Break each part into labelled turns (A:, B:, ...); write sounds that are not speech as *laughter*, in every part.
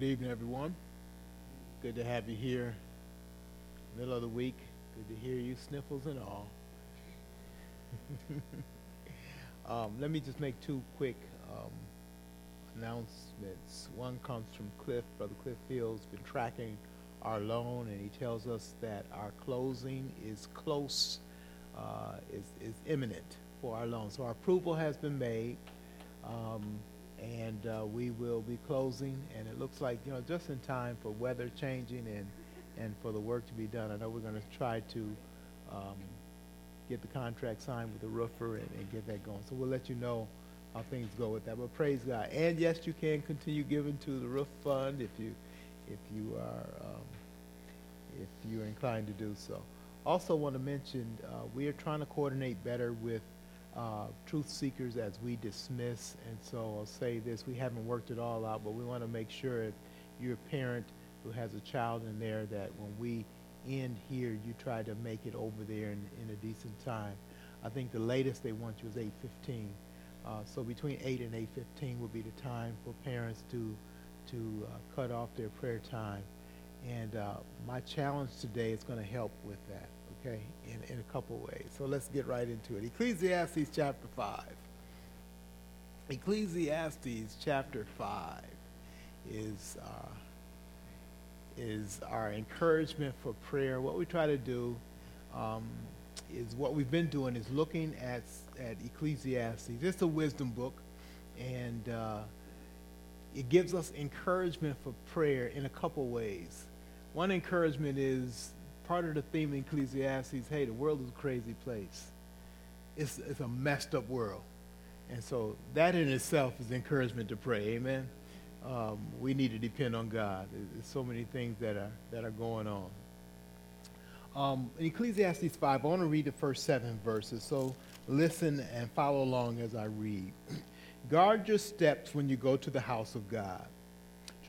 A: Good evening, everyone. Good to have you here. Middle of the week. Good to hear you, sniffles and all. *laughs* um, let me just make two quick um, announcements. One comes from Cliff. Brother Cliff Fields been tracking our loan, and he tells us that our closing is close, uh, is, is imminent for our loan. So our approval has been made. Um, and uh, we will be closing. And it looks like you know just in time for weather changing and and for the work to be done. I know we're going to try to um, get the contract signed with the roofer and, and, get that going. So we'll let you know how things go with that. But praise God. And yes, you can continue giving to the roof fund if you if you are um, if you're inclined to do so. Also want to mention uh, we are trying to coordinate better with uh, truth seekers as we dismiss. And so I'll say this, we haven't worked it all out, but we want to make sure if you're a parent who has a child in there that when we end here, you try to make it over there in, in a decent time. I think the latest they want you is 8.15. Uh, so between 8 and 8.15 would be the time for parents to, to uh, cut off their prayer time. And uh, my challenge today is going to help with that okay, in, in a couple ways. So let's get right into it. Ecclesiastes chapter 5. Ecclesiastes chapter 5 is, uh, is our encouragement for prayer. What we try to do um, is what we've been doing is looking at, at Ecclesiastes. It's a wisdom book, and uh, it gives us encouragement for prayer in a couple ways. One encouragement is part of the theme in Ecclesiastes, hey, the world is a crazy place. It's, it's a messed up world. And so that in itself is encouragement to pray. Amen. Um, we need to depend on God. There's so many things that are, that are going on. Um, in Ecclesiastes 5, I want to read the first seven verses. So listen and follow along as I read. *clears throat* Guard your steps when you go to the house of God.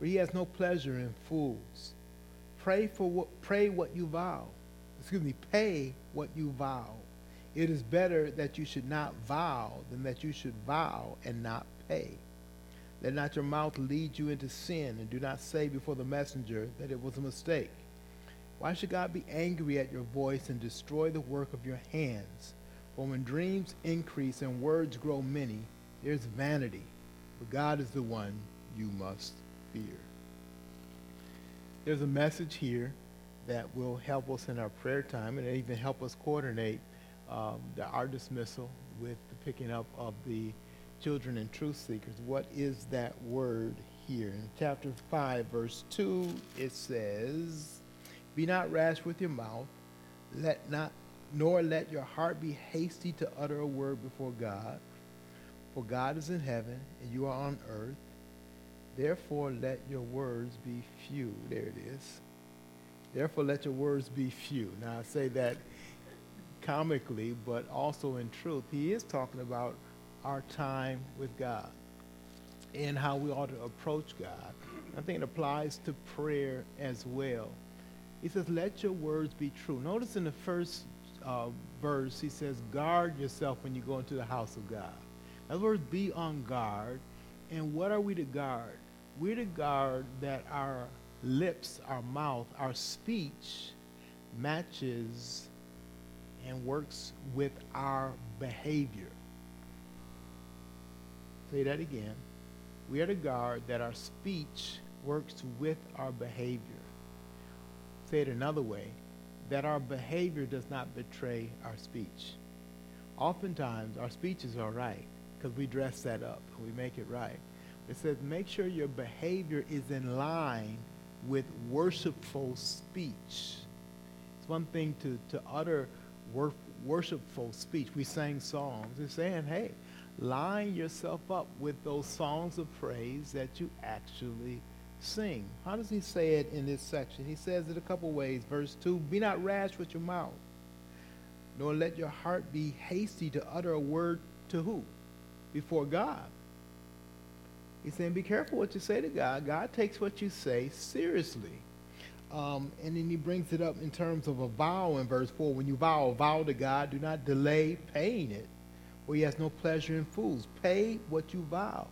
A: for he has no pleasure in fools. Pray for what, pray what you vow. Excuse me, pay what you vow. It is better that you should not vow than that you should vow and not pay. Let not your mouth lead you into sin, and do not say before the messenger that it was a mistake. Why should God be angry at your voice and destroy the work of your hands? For when dreams increase and words grow many, there's vanity. But God is the one you must fear. There's a message here that will help us in our prayer time and even help us coordinate um, the, our dismissal with the picking up of the children and truth seekers. What is that word here? In chapter 5, verse 2, it says, Be not rash with your mouth, let not nor let your heart be hasty to utter a word before God. For God is in heaven, and you are on earth. Therefore, let your words be few. There it is. Therefore, let your words be few. Now, I say that comically, but also in truth. He is talking about our time with God and how we ought to approach God. I think it applies to prayer as well. He says, let your words be true. Notice in the first uh, verse, he says, guard yourself when you go into the house of God. In other words, be on guard. And what are we to guard? we're to guard that our lips, our mouth, our speech matches and works with our behavior. Say that again. We are to guard that our speech works with our behavior. Say it another way that our behavior does not betray our speech. Oftentimes, our speech is all right because we dress that up and we make it right. It says, make sure your behavior is in line with worshipful speech. It's one thing to, to utter wor- worshipful speech. We sang songs. It's saying, hey, line yourself up with those songs of praise that you actually sing. How does he say it in this section? He says it a couple ways. Verse 2 Be not rash with your mouth, nor let your heart be hasty to utter a word to who? Before God. He's saying, Be careful what you say to God. God takes what you say seriously. Um, and then he brings it up in terms of a vow in verse 4. When you vow a vow to God, do not delay paying it, for he has no pleasure in fools. Pay what you vow.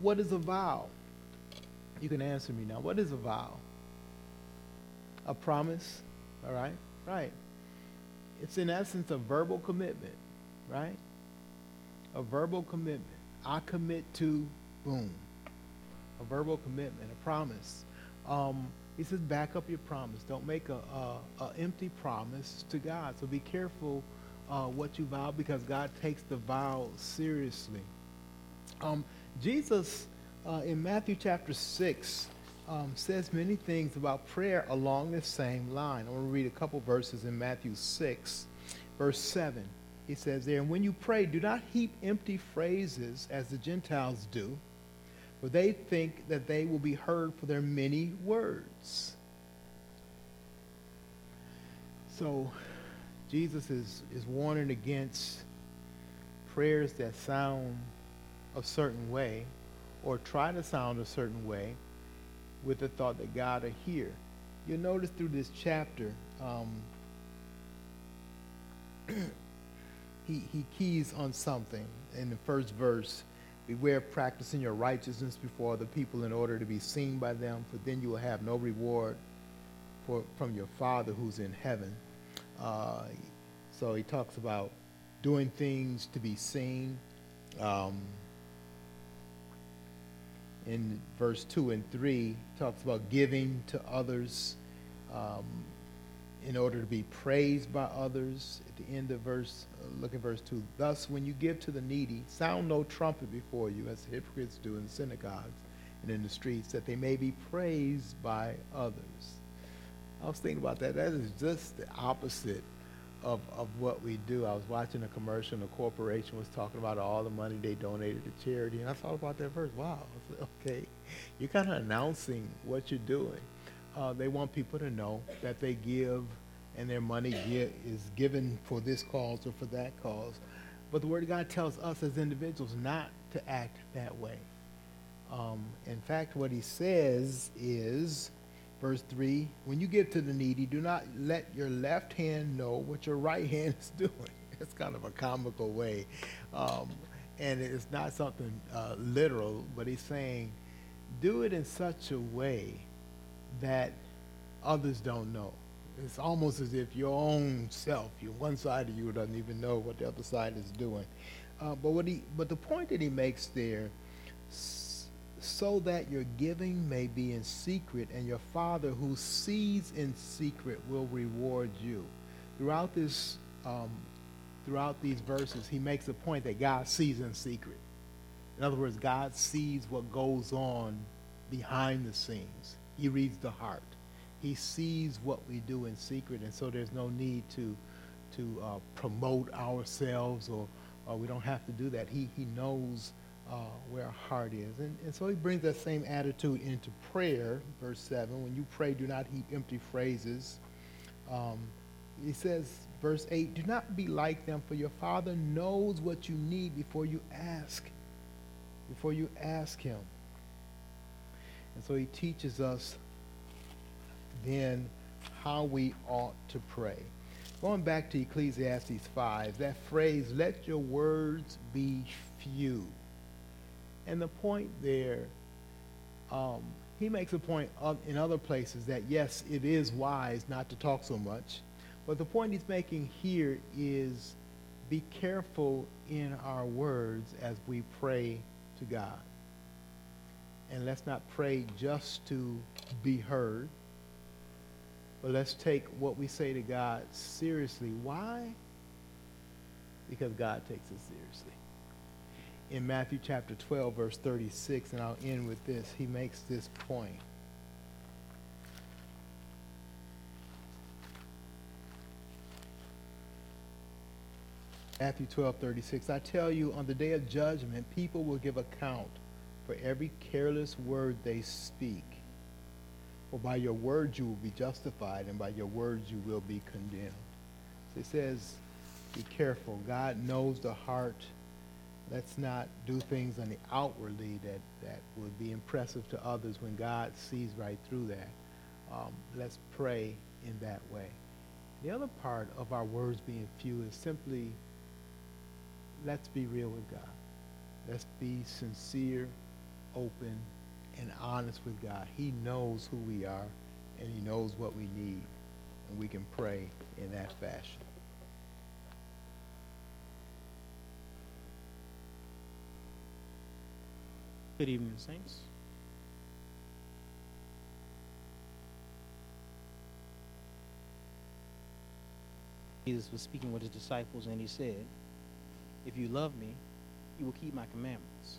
A: What is a vow? You can answer me now. What is a vow? A promise, all right? Right. It's in essence a verbal commitment, right? A verbal commitment. I commit to, boom. A verbal commitment, a promise. Um, he says, back up your promise. Don't make a, a, a empty promise to God. So be careful uh, what you vow because God takes the vow seriously. Um, Jesus uh, in Matthew chapter 6 um, says many things about prayer along the same line. I want to read a couple verses in Matthew 6, verse 7. He says there, And when you pray, do not heap empty phrases as the Gentiles do, for they think that they will be heard for their many words. So Jesus is, is warning against prayers that sound a certain way or try to sound a certain way with the thought that God will hear. You'll notice through this chapter, um, *clears throat* he, he keys on something in the first verse. Beware of practicing your righteousness before the people in order to be seen by them, for then you will have no reward for, from your Father who's in heaven. Uh, so he talks about doing things to be seen. Um, in verse 2 and 3 talks about giving to others um, in order to be praised by others. At the end of verse, uh, look at verse 2. Thus, when you give to the needy, sound no trumpet before you, as the hypocrites do in the synagogues and in the streets, that they may be praised by others. I was thinking about that. That is just the opposite of, of what we do. I was watching a commercial and a corporation was talking about all the money they donated to charity, and I thought about that verse. Wow, *laughs* okay, you're kind of announcing what you're doing. Uh, they want people to know that they give and their money give, is given for this cause or for that cause. But the Word of God tells us as individuals not to act that way. Um, in fact, what he says is, Verse 3 When you give to the needy, do not let your left hand know what your right *laughs* hand is doing. It's kind of a comical way. Um, and it's not something uh, literal, but he's saying, do it in such a way that others don't know. It's almost as if your own self, your one side of you doesn't even know what the other side is doing. Uh, but what he, but the point that he makes there so that your giving may be in secret, and your Father who sees in secret will reward you. Throughout this, um, throughout these verses, he makes a point that God sees in secret. In other words, God sees what goes on behind the scenes. He reads the heart. He sees what we do in secret, and so there's no need to to uh, promote ourselves, or, or we don't have to do that. He he knows uh, where our heart is. And, and so he brings that same attitude into prayer, verse 7. When you pray, do not heap empty phrases. Um, he says, verse 8, do not be like them, for your Father knows what you need before you ask. Before you ask him. And so he teaches us then how we ought to pray. Going back to Ecclesiastes 5, that phrase, let your words be few. And the point there, um, he makes a point of, in other places that yes, it is wise not to talk so much. But the point he's making here is be careful in our words as we pray to God. And let's not pray just to be heard, but let's take what we say to God seriously. Why? Because God takes it seriously in Matthew chapter 12, verse 36, and I'll end with this. He makes this point. Matthew 12, 36. I tell you, on the day of judgment, people will give account for every careless word they speak. For by your words you will be justified, and by your words you will be condemned. So it says, be careful. God knows the heart. Let's not do things on the outwardly that, that would be impressive to others when God sees right through that. Um, let's pray in that way. The other part of our words being few is simply let's be real with God. Let's be sincere, open, and honest with God. He knows who we are, and He knows what we need, and we can pray in that fashion.
B: Good evening, Saints. Jesus was speaking with his disciples, and he said, If you love me, you will keep my commandments.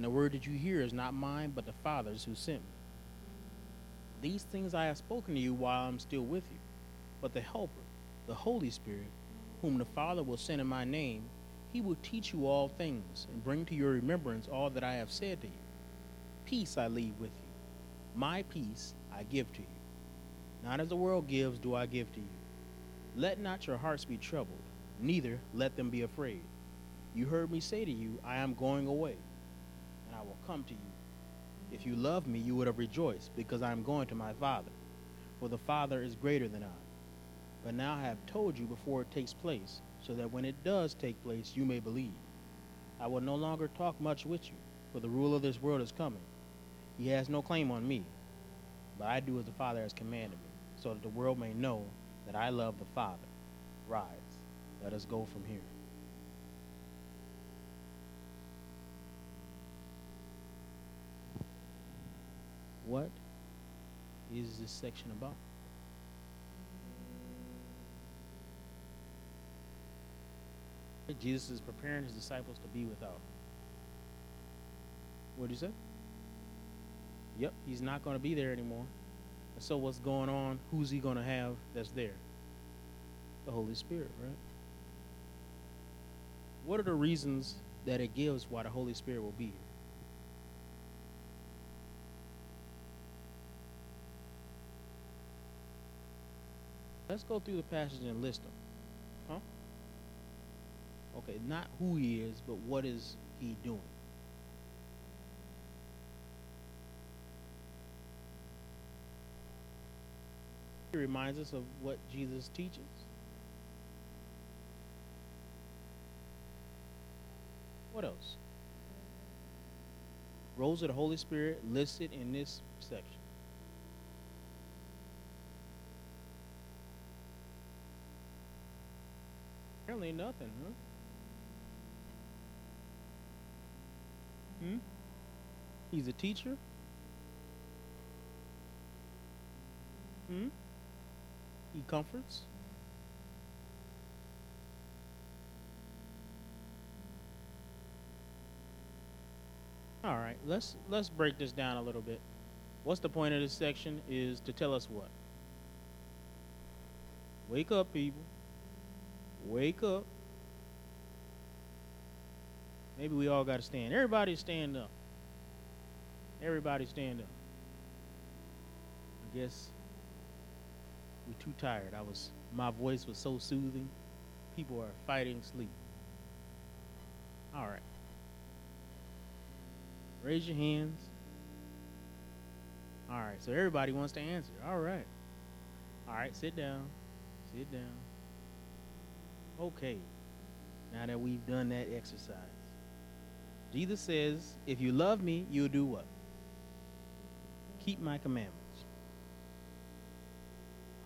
B: and the word that you hear is not mine, but the Father's who sent me. These things I have spoken to you while I am still with you, but the Helper, the Holy Spirit, whom the Father will send in my name, he will teach you all things and bring to your remembrance all that I have said to you. Peace I leave with you. My peace I give to you. Not as the world gives, do I give to you. Let not your hearts be troubled, neither let them be afraid. You heard me say to you, I am going away, I will come to you. If you loved me, you would have rejoiced, because I am going to my Father, for the Father is greater than I. But now I have told you before it takes place so that when it does take place, you may believe. I will no longer talk much with you, for the ruler of this world is coming. He has no claim on me, but I do as the Father has commanded me, so that the world may know that I love the Father. Rise, let us go from here. What is this section about? Jesus is preparing his disciples to be without. What did you say? Yep, he's not going to be there anymore. And so what's going on? Who's he going to have that's there? The Holy Spirit, right? What are the reasons that it gives why the Holy Spirit will be here? Let's go through the passage and list them. Huh? Okay, not who he is, but what is he doing? He reminds us of what Jesus teaches. What else? Roles of the Holy Spirit listed in this section. Apparently nothing, huh? Hmm? He's a teacher? Hmm? He comforts? All right, let's let's break this down a little bit. What's the point of this section is to tell us what? Wake up, people. Wake up. Maybe we all got to stand. Everybody stand up. Everybody stand up. I guess we're too tired. I was my voice was so soothing. People are fighting sleep. All right. Raise your hands. All right. So everybody wants to answer. All right. All right, sit down. Sit down. Okay. Now that we've done that exercise, Jesus says, if you love me, you'll do what? Keep my commandments.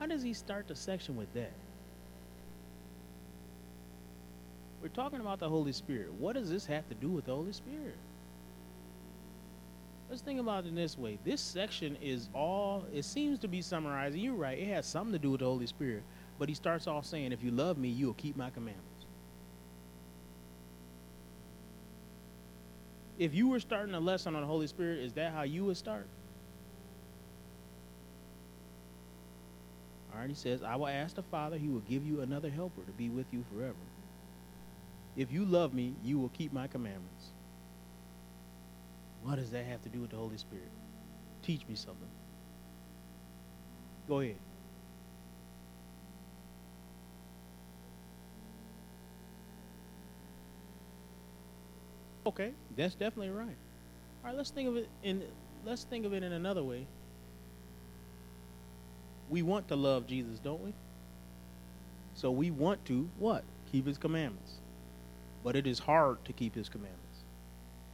B: How does he start the section with that? We're talking about the Holy Spirit. What does this have to do with the Holy Spirit? Let's think about it in this way. This section is all, it seems to be summarizing. You're right, it has something to do with the Holy Spirit. But he starts off saying, If you love me, you will keep my commandments. If you were starting a lesson on the Holy Spirit, is that how you would start? All right, he says, I will ask the Father, he will give you another helper to be with you forever. If you love me, you will keep my commandments. What does that have to do with the Holy Spirit? Teach me something. Go ahead. Okay, that's definitely right. All right, let's think of it in let's think of it in another way. We want to love Jesus, don't we? So we want to what? Keep his commandments. But it is hard to keep his commandments.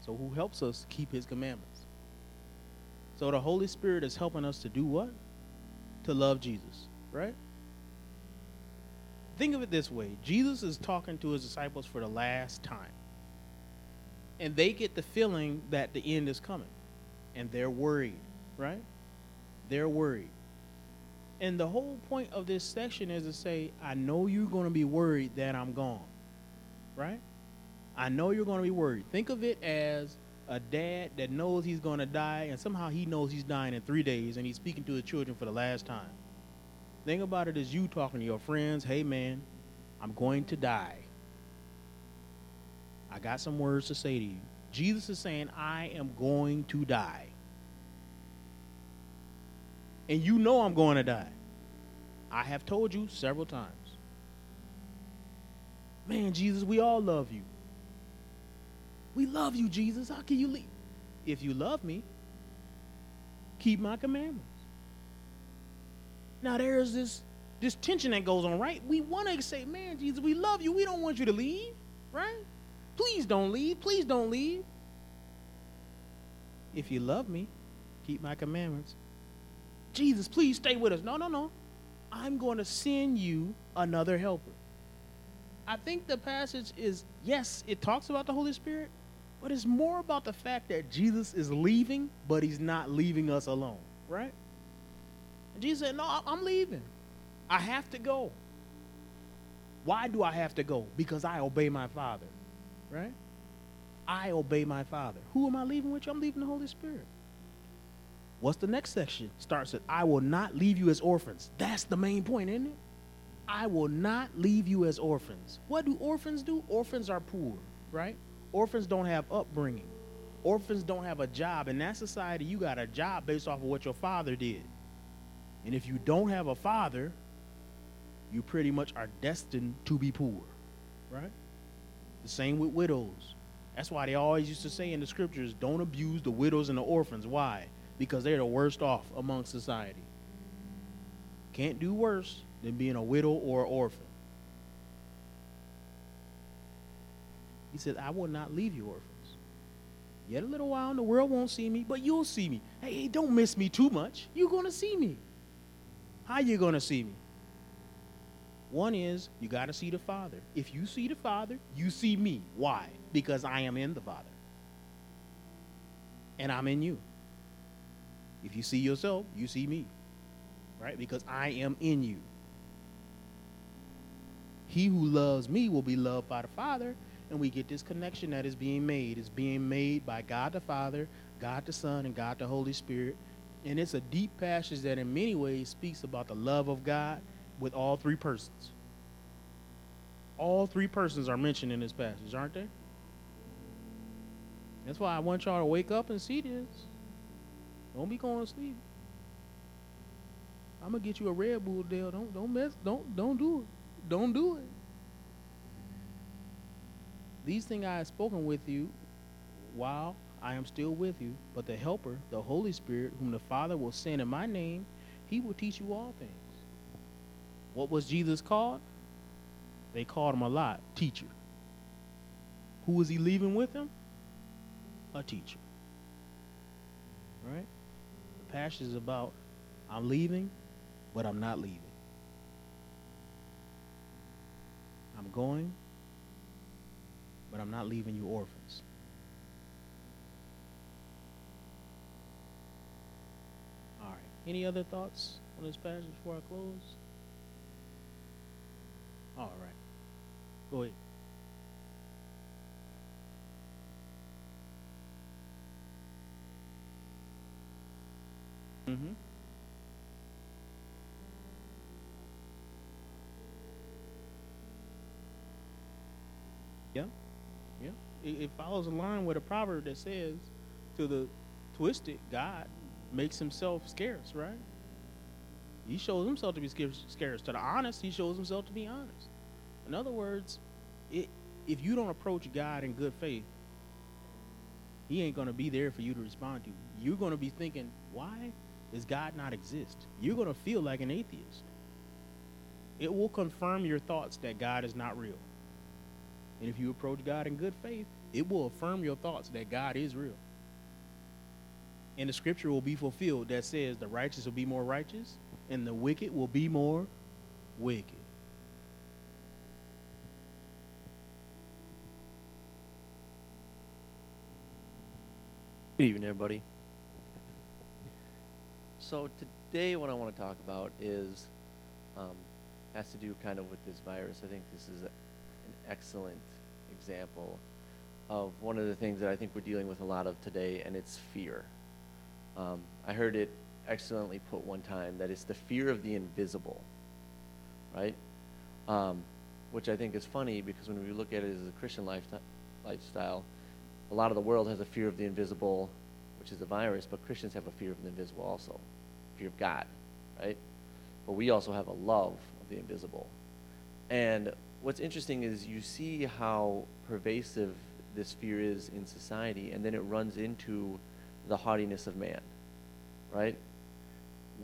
B: So who helps us keep his commandments? So the Holy Spirit is helping us to do what? To love Jesus, right? Think of it this way Jesus is talking to his disciples for the last time and they get the feeling that the end is coming. And they're worried right? They're worried. And the whole point of this section is to say i know you're going to be worried that i'm gone right? I know you're going to be worried. Think of it as a dad that knows he's going to die and somehow he knows he's dying in three days and he's speaking to his children for the last time. Think about it as you talking to your friends hey man i'm going to die I got some words to say to you. Jesus is saying, I am going to die. And you know I'm going to die. I have told you several times. Man, Jesus, we all love you. We love you, Jesus. How can you leave? If you love me, keep my commandments. Now there's this this tension that goes on, right? We want to say, man, Jesus, we love you. We don't want you to leave, right? Please don't leave. Please don't leave. If you love me, keep my commandments. Jesus, please stay with us. No, no, no. I'm going to send you another helper. I think the passage is, yes, it talks about the Holy Spirit, but it's more about the fact that Jesus is leaving, but he's not leaving us alone, right? And Jesus said, No, I'm leaving. I have to go. Why do I have to go? Because I obey my Father right? I obey my Father. Who am I leaving with you? I'm leaving the Holy Spirit. What's the next section? Starts with, I will not leave you as orphans. That's the main point, isn't it? I will not leave you as orphans. What do orphans do? Orphans are poor, right? Orphans don't have upbringing. Orphans don't have a job. In that society, you got a job based off of what your father did. And if you don't have a father, you pretty much are destined to be poor, right? The same with widows. That's why they always used to say in the scriptures, don't abuse the widows and the orphans. Why? Because they're the worst off among society. Can't do worse than being a widow or an orphan. He said, I will not leave you orphans. Yet a little while and the world won't see me, but you'll see me. Hey, hey don't miss me too much. You're going to see me. How you going to see me? One is you got to see the Father. If you see the Father, you see me. Why? Because I am in the Father. And I'm in you. If you see yourself, you see me. Right? Because I am in you. He who loves me will be loved by the Father, and we get this connection that is being made. It's being made by God the Father, God the Son, and God the Holy Spirit. And it's a deep passage that in many ways speaks about the love of God with all three persons. All three persons are mentioned in this passage, aren't they? That's why I want y'all to wake up and see this. Don't be going to sleep. I'm gonna get you a Red Bull deal. Don't don't mess. Don't don't do it. Don't do it. These things I have spoken with you while I am still with you, but the Helper, the Holy Spirit, whom the Father will send in my name, he will teach you all things What was Jesus called? They called him a lot, teacher. Who was he leaving with him? A teacher. Right? The passage is about I'm leaving, but I'm not leaving. I'm going, but I'm not leaving you orphans. All right. Any other thoughts on this passage before I close? All right. Go ahead. Mm-hmm. Yeah, yeah. It, it follows a line with a proverb that says, "To the twisted, God makes Himself scarce." Right? He shows Himself to be scarce. To the honest, He shows Himself to be honest. In other words, it, if you don't approach God in good faith, He ain't going to be there for you to respond to. You're going to be thinking, "Why does God not exist?" You're going to feel like an atheist. It will confirm your thoughts that God is not real. And if you approach God in good faith, it will affirm your thoughts that God is real. And the scripture will be fulfilled that says the righteous will be more righteous and the wicked will be more wicked.
C: Good evening, everybody. So today, what I want to talk about is um, has to do kind of with this virus. I think this is a, an excellent example of one of the things that I think we're dealing with a lot of today, and it's fear. Um, I heard it excellently put one time that it's the fear of the invisible, right? Um, which I think is funny because when we look at it as a Christian lifestyle, lifestyle, a lot of the world has a fear of the invisible, which is the virus, but Christians have a fear of the invisible also, fear of God, right? But we also have a love of the invisible. And what's interesting is you see how pervasive this fear is in society, and then it runs into the haughtiness of man, right?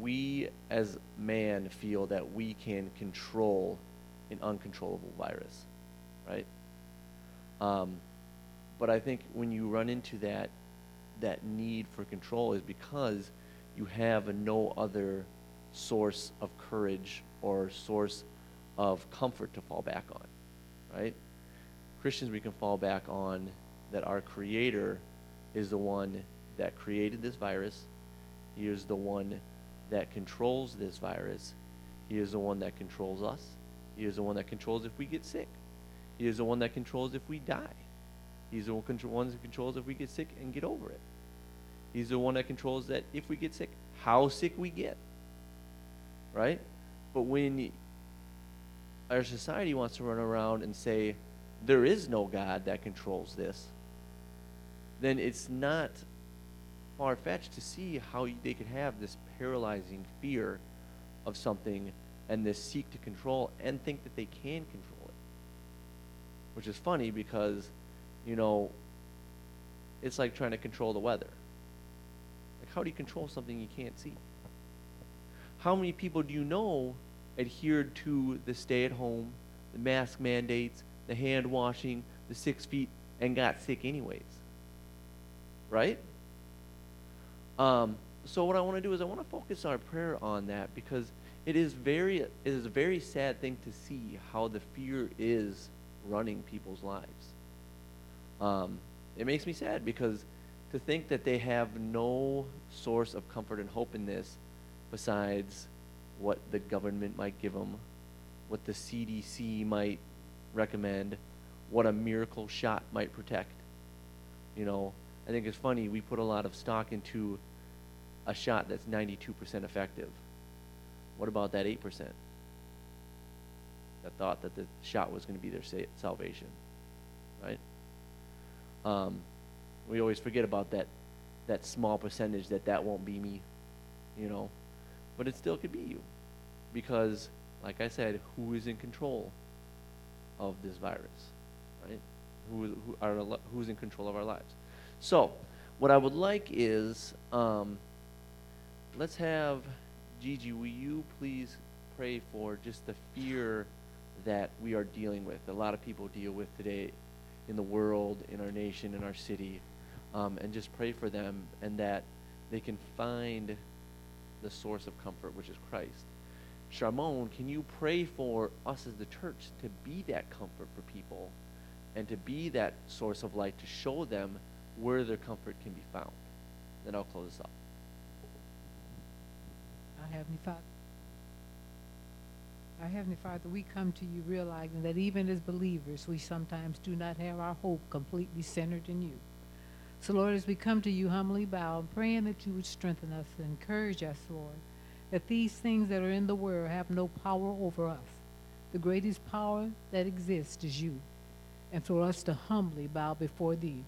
C: We, as man, feel that we can control an uncontrollable virus, right? Um, but I think when you run into that, that need for control is because you have no other source of courage or source of comfort to fall back on, right? Christians, we can fall back on that our Creator is the one that created this virus. He is the one that controls this virus. He is the one that controls us. He is the one that controls if we get sick. He is the one that controls if we die. He's the one that controls if we get sick and get over it. He's the one that controls that if we get sick, how sick we get. Right? But when our society wants to run around and say there is no God that controls this, then it's not far fetched to see how they could have this paralyzing fear of something and this seek to control and think that they can control it. Which is funny because, you know, it's like trying to control the weather. Like, how do you control something you can't see? How many people do you know adhered to the stay at home, the mask mandates, the hand washing, the six feet, and got sick anyways. Right? Um, so what I want to do is I want to focus our prayer on that because it is very it is a very sad thing to see how the fear is running people's lives. Um, it makes me sad because to think that they have no source of comfort and hope in this besides what the government might give them, what the CDC might recommend, what a miracle shot might protect. You know, I think it's funny, we put a lot of stock into a shot that's 92% effective. What about that 8%? That thought that the shot was going to be their salvation, right? Um, we always forget about that that small percentage that that won't be me, you know but it still could be you. Because, like I said, who is in control of this virus, right? Who, who are, who's in control of our lives? So, what I would like is, um, let's have Gigi, will you please pray for just the fear that we are dealing with. A lot of people deal with today in the world, in our nation, in our city, um, and just pray for them and that they can find the source of comfort, which is Christ. Charmone, can you pray for us as the church to be that comfort for people and to be that source of light to show them where their comfort can be found? Then I'll close this up.
D: Our Heavenly Father. Our Heavenly Father, we come to you realizing that even as believers, we sometimes do not have our hope completely centered in you. So, Lord, as we come to you humbly bow, praying that you would strengthen us and encourage us, Lord, that these things that are in the world have no power over us. The greatest power that exists is you. And for us to humbly bow before thee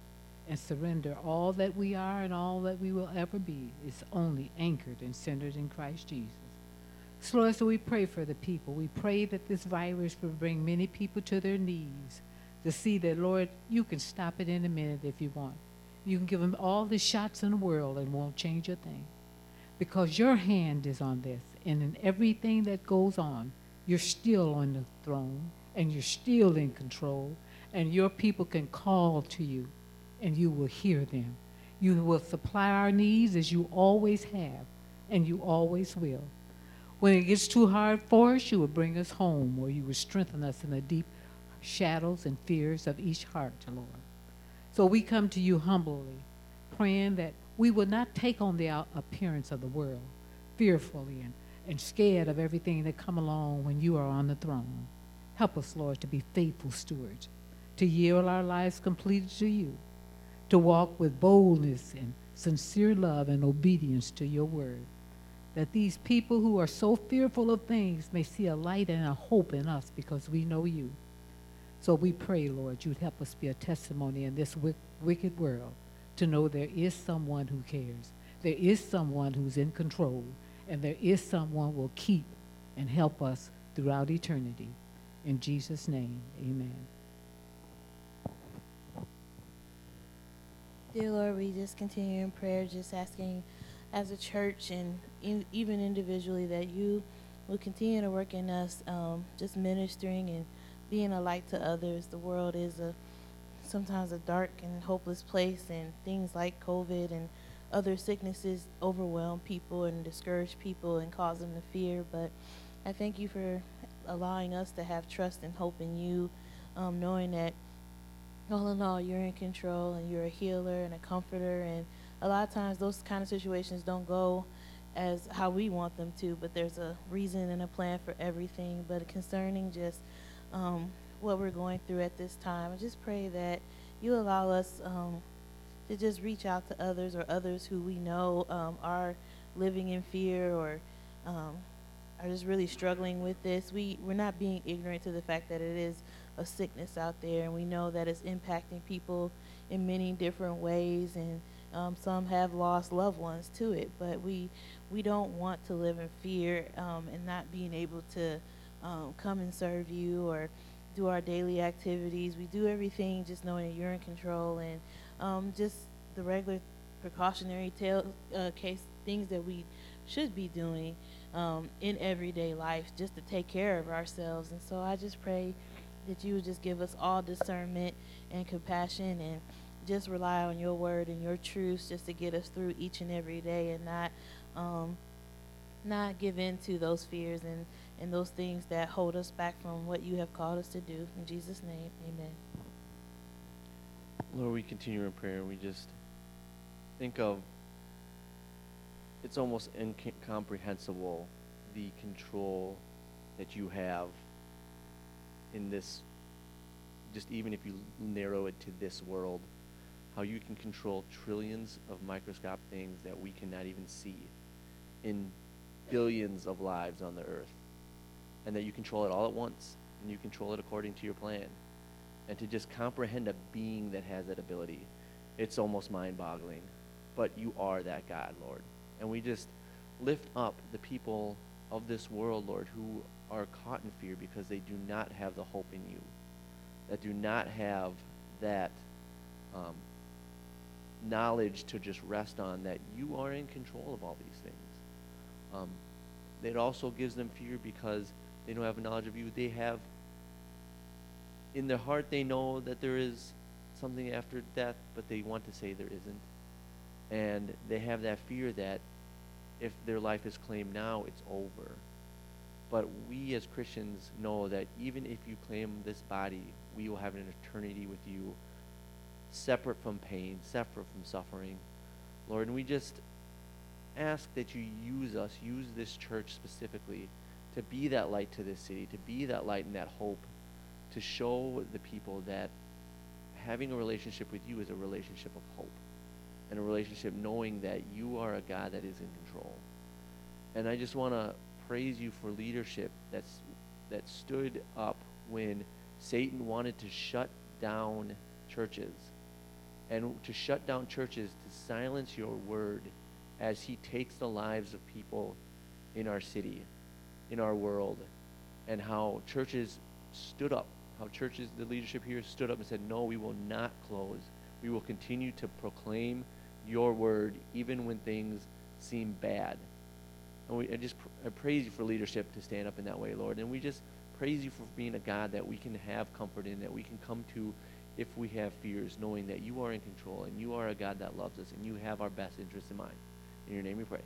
D: and surrender all that we are and all that we will ever be is only anchored and centered in Christ Jesus. So, Lord, so we pray for the people. We pray that this virus will bring many people to their knees to see that, Lord, you can stop it in a minute if you want. You can give them all the shots in the world and won't change a thing. Because your hand is on this. And in everything that goes on, you're still on the throne and you're still in control. And your people can call to you and you will hear them. You will supply our needs as you always have and you always will. When it gets too hard for us, you will bring us home or you will strengthen us in the deep shadows and fears of each heart, Lord. So we come to you humbly, praying that we will not take on the appearance of the world, fearfully and, and scared of everything that come along when you are on the throne. Help us, Lord, to be faithful stewards, to yield our lives completely to you, to walk with boldness and sincere love and obedience to your word. That these people who are so fearful of things may see a light and a hope in us because we know you. So we pray, Lord, you'd help us be a testimony in this wicked world to know there is someone who cares. There is someone who's in control, and there is someone will keep and help us throughout eternity. In Jesus' name, amen.
E: Dear Lord, we just continue in prayer, just asking as a church and in, even individually that you will continue to work in us, um, just ministering and being a light to others. The world is a sometimes a dark and hopeless place, and things like COVID and other sicknesses overwhelm people and discourage people and cause them to fear. But I thank you for allowing us to have trust and hope in you, um, knowing that all in all, you're in control and you're a healer and a comforter. And a lot of times, those kind of situations don't go as how we want them to, but there's a reason and a plan for everything. But concerning just um, what we're going through at this time. I just pray that you allow us um, to just reach out to others or others who we know um, are living in fear or um, are just really struggling with this. We, we're not being ignorant to the fact that it is a sickness out there, and we know that it's impacting people in many different ways, and um, some have lost loved ones to it. But we, we don't want to live in fear um, and not being able to um, come and serve you or do our daily activities. We do everything just knowing that you're in control and um, just the regular precautionary tail, uh, case things that we should be doing um, in everyday life just to take care of ourselves. And so I just pray that you would just give us all discernment and compassion and just rely on your word and your truths just to get us through each and every day and not um, not give in to those fears and and those things that hold us back from what you have called us to do. In Jesus' name, amen.
C: Lord, we continue in prayer we just think of it's almost incomprehensible the control that you have in this just even if you narrow it to this world how you can control trillions of microscopic things that we cannot even see in billions of lives on the earth and that you control it all at once and you control it according to your plan. And to just comprehend a being that has that ability, it's almost mind boggling. But you are that God, Lord. And we just lift up the people of this world, Lord, who are caught in fear because they do not have the hope in you, that do not have that um, knowledge to just rest on that you are in control of all these things. Um, it also gives them fear because they don't have a knowledge of you. They have, in their heart, they know that there is something after death, but they want to say there isn't. And they have that fear that if their life is claimed now, it's over. But we as Christians know that even if you claim this body, we will have an eternity with you, separate from pain, separate from suffering. Lord, and we just ask that you use us, use this church specifically, to be that light to this city, to be that light and that hope, to show the people that having a relationship with you is a relationship of hope and a relationship knowing that you are a God that is in control. And I just want to praise you for leadership that's that stood up when Satan wanted to shut down churches and to shut down churches to silence your word as he takes the lives of people in our city, in our world, and how churches stood up, how churches, the leadership here stood up and said, No, we will not close. We will continue to proclaim your word even when things seem bad. And we, I just I praise you for leadership to stand up in that way, Lord. And we just praise you for being a God that we can have comfort in, that we can come to if we have fears, knowing that you are in control and you are a God that loves us and you have our best interests in mind. In your name we pray.